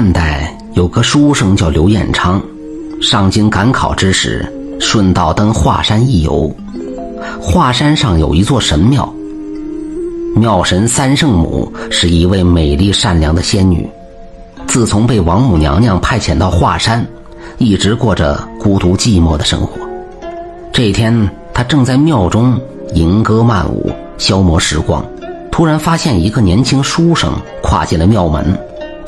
汉代有个书生叫刘彦昌，上京赶考之时，顺道登华山一游。华山上有一座神庙，庙神三圣母是一位美丽善良的仙女。自从被王母娘娘派遣到华山，一直过着孤独寂寞的生活。这天，他正在庙中吟歌漫舞，消磨时光，突然发现一个年轻书生跨进了庙门。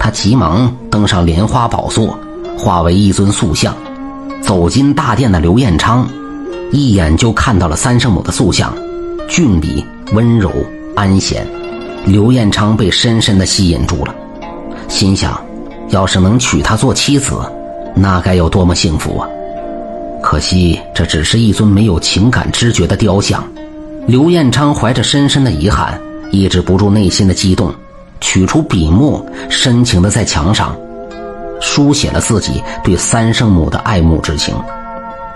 他急忙登上莲花宝座，化为一尊塑像，走进大殿的刘彦昌，一眼就看到了三圣母的塑像，俊丽、温柔、安闲。刘彦昌被深深的吸引住了，心想，要是能娶她做妻子，那该有多么幸福啊！可惜这只是一尊没有情感知觉的雕像。刘彦昌怀着深深的遗憾，抑制不住内心的激动。取出笔墨，深情地在墙上书写了自己对三圣母的爱慕之情。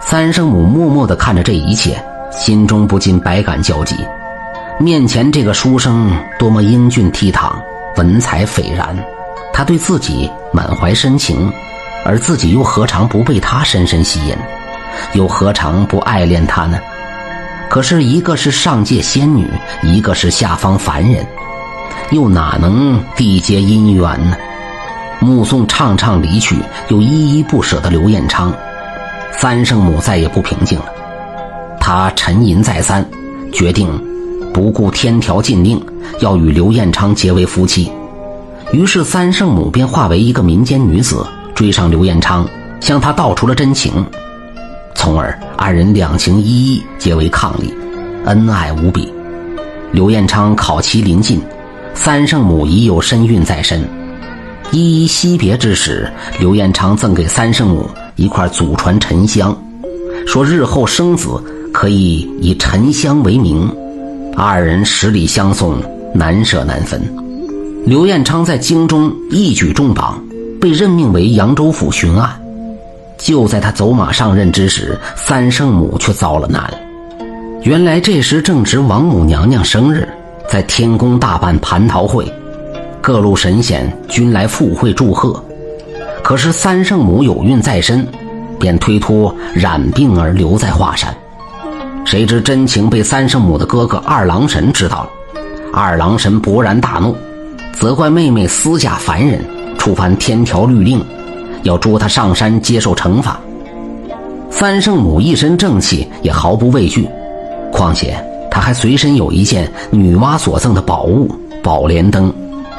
三圣母默默地看着这一切，心中不禁百感交集。面前这个书生多么英俊倜傥，文采斐然，他对自己满怀深情，而自己又何尝不被他深深吸引，又何尝不爱恋他呢？可是，一个是上界仙女，一个是下方凡人。又哪能缔结姻缘呢？目送畅畅离去，又依依不舍的刘彦昌，三圣母再也不平静了。他沉吟再三，决定不顾天条禁令，要与刘彦昌结为夫妻。于是三圣母便化为一个民间女子，追上刘彦昌，向他道出了真情。从而二人两情依依，结为伉俪，恩爱无比。刘彦昌考期临近。三圣母已有身孕在身，依依惜别之时，刘彦昌赠给三圣母一块祖传沉香，说日后生子可以以沉香为名。二人十里相送，难舍难分。刘彦昌在京中一举中榜，被任命为扬州府巡按。就在他走马上任之时，三圣母却遭了难。原来这时正值王母娘娘生日。在天宫大办蟠桃会，各路神仙均来赴会祝贺。可是三圣母有孕在身，便推脱染病而留在华山。谁知真情被三圣母的哥哥二郎神知道了，二郎神勃然大怒，责怪妹妹私嫁凡人，触犯天条律令，要捉她上山接受惩罚。三圣母一身正气，也毫不畏惧，况且。他还随身有一件女娲所赠的宝物——宝莲灯，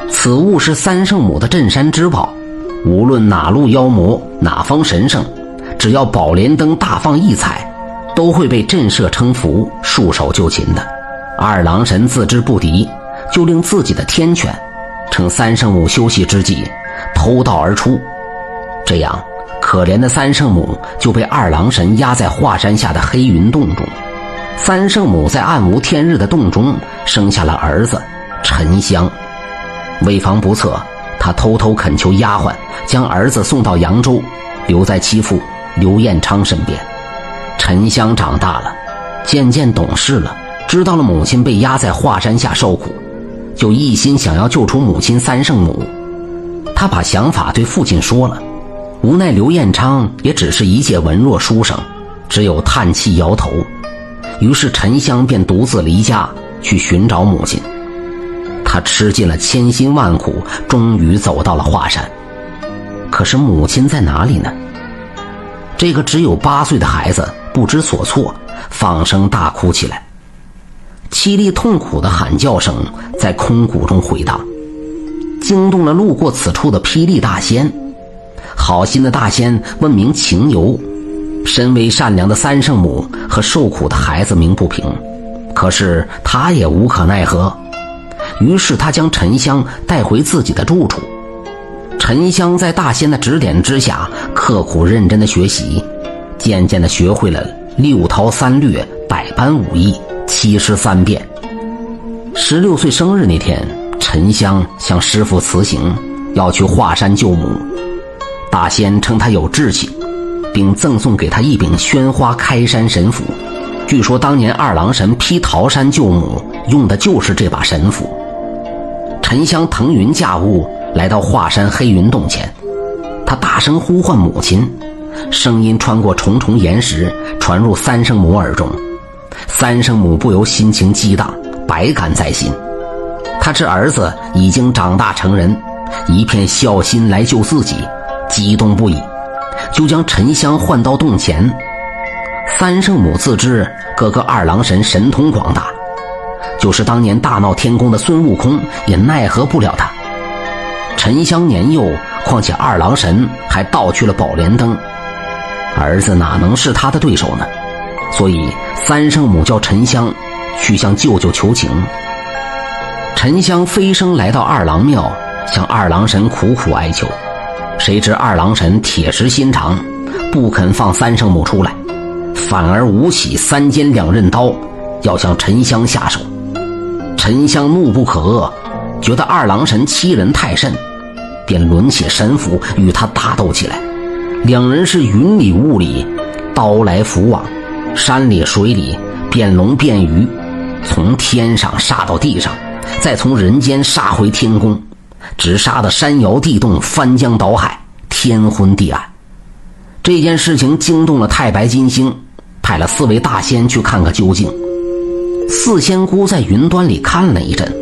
此物是三圣母的镇山之宝，无论哪路妖魔、哪方神圣，只要宝莲灯大放异彩，都会被震慑称服、束手就擒的。二郎神自知不敌，就令自己的天犬，趁三圣母休息之际，偷盗而出，这样可怜的三圣母就被二郎神压在华山下的黑云洞中。三圣母在暗无天日的洞中生下了儿子沉香，为防不测，她偷偷恳求丫鬟将儿子送到扬州，留在其父刘彦昌身边。沉香长大了，渐渐懂事了，知道了母亲被压在华山下受苦，就一心想要救出母亲三圣母。他把想法对父亲说了，无奈刘彦昌也只是一介文弱书生，只有叹气摇头。于是沉香便独自离家去寻找母亲。他吃尽了千辛万苦，终于走到了华山。可是母亲在哪里呢？这个只有八岁的孩子不知所措，放声大哭起来，凄厉痛苦的喊叫声在空谷中回荡，惊动了路过此处的霹雳大仙。好心的大仙问明情由。身为善良的三圣母和受苦的孩子鸣不平，可是他也无可奈何。于是他将沉香带回自己的住处。沉香在大仙的指点之下，刻苦认真的学习，渐渐的学会了六韬三略、百般武艺、七十三变。十六岁生日那天，沉香向师傅辞行，要去华山救母。大仙称他有志气。并赠送给他一柄宣花开山神斧，据说当年二郎神劈桃山救母用的就是这把神斧。沉香腾云驾雾来到华山黑云洞前，他大声呼唤母亲，声音穿过重重岩石，传入三圣母耳中。三圣母不由心情激荡，百感在心。他知儿子已经长大成人，一片孝心来救自己，激动不已，就将沉香唤到洞前。三圣母自知哥哥二郎神神通广大，就是当年大闹天宫的孙悟空也奈何不了他。沉香年幼，况且二郎神还盗去了宝莲灯，儿子哪能是他的对手呢？所以三圣母叫沉香去向舅舅求情。沉香飞升来到二郎庙，向二郎神苦苦哀求。谁知二郎神铁石心肠，不肯放三圣母出来，反而舞起三尖两刃刀，要向沉香下手。沉香怒不可遏，觉得二郎神欺人太甚，便抡起神斧与他大斗起来。两人是云里雾里，刀来斧往。山里水里，变龙变鱼，从天上杀到地上，再从人间杀回天宫，只杀得山摇地动，翻江倒海，天昏地暗。这件事情惊动了太白金星，派了四位大仙去看个究竟。四仙姑在云端里看了一阵，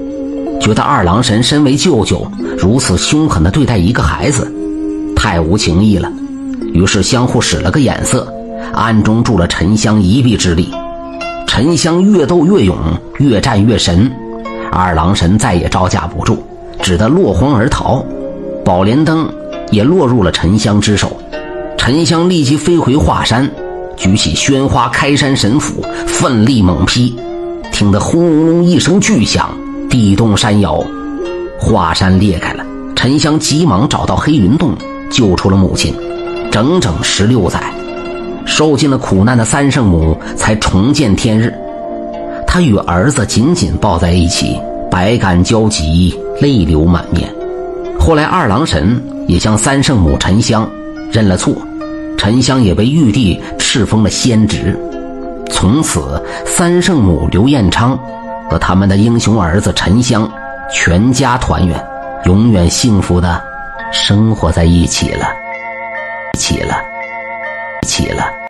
觉得二郎神身为舅舅，如此凶狠地对待一个孩子，太无情义了，于是相互使了个眼色。暗中助了沉香一臂之力，沉香越斗越勇，越战越神，二郎神再也招架不住，只得落荒而逃。宝莲灯也落入了沉香之手，沉香立即飞回华山，举起宣花开山神斧，奋力猛劈，听得轰隆隆一声巨响，地动山摇，华山裂开了。沉香急忙找到黑云洞，救出了母亲，整整十六载。受尽了苦难的三圣母才重见天日，他与儿子紧紧抱在一起，百感交集，泪流满面。后来二郎神也向三圣母沉香认了错，沉香也被玉帝敕封了仙职。从此，三圣母刘彦昌和他们的英雄儿子沉香全家团圆，永远幸福的生活在一起了，一起了。一起了。